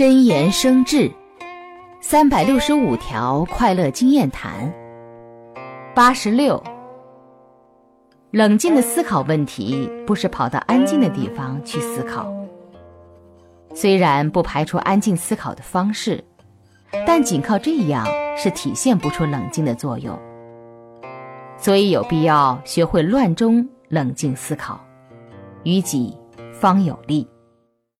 真言生智三百六十五条快乐经验谈八十六。冷静的思考问题不是跑到安静的地方去思考。虽然不排除安静思考的方式但仅靠这样是体现不出冷静的作用。所以有必要学会乱中冷静思考于己方有利。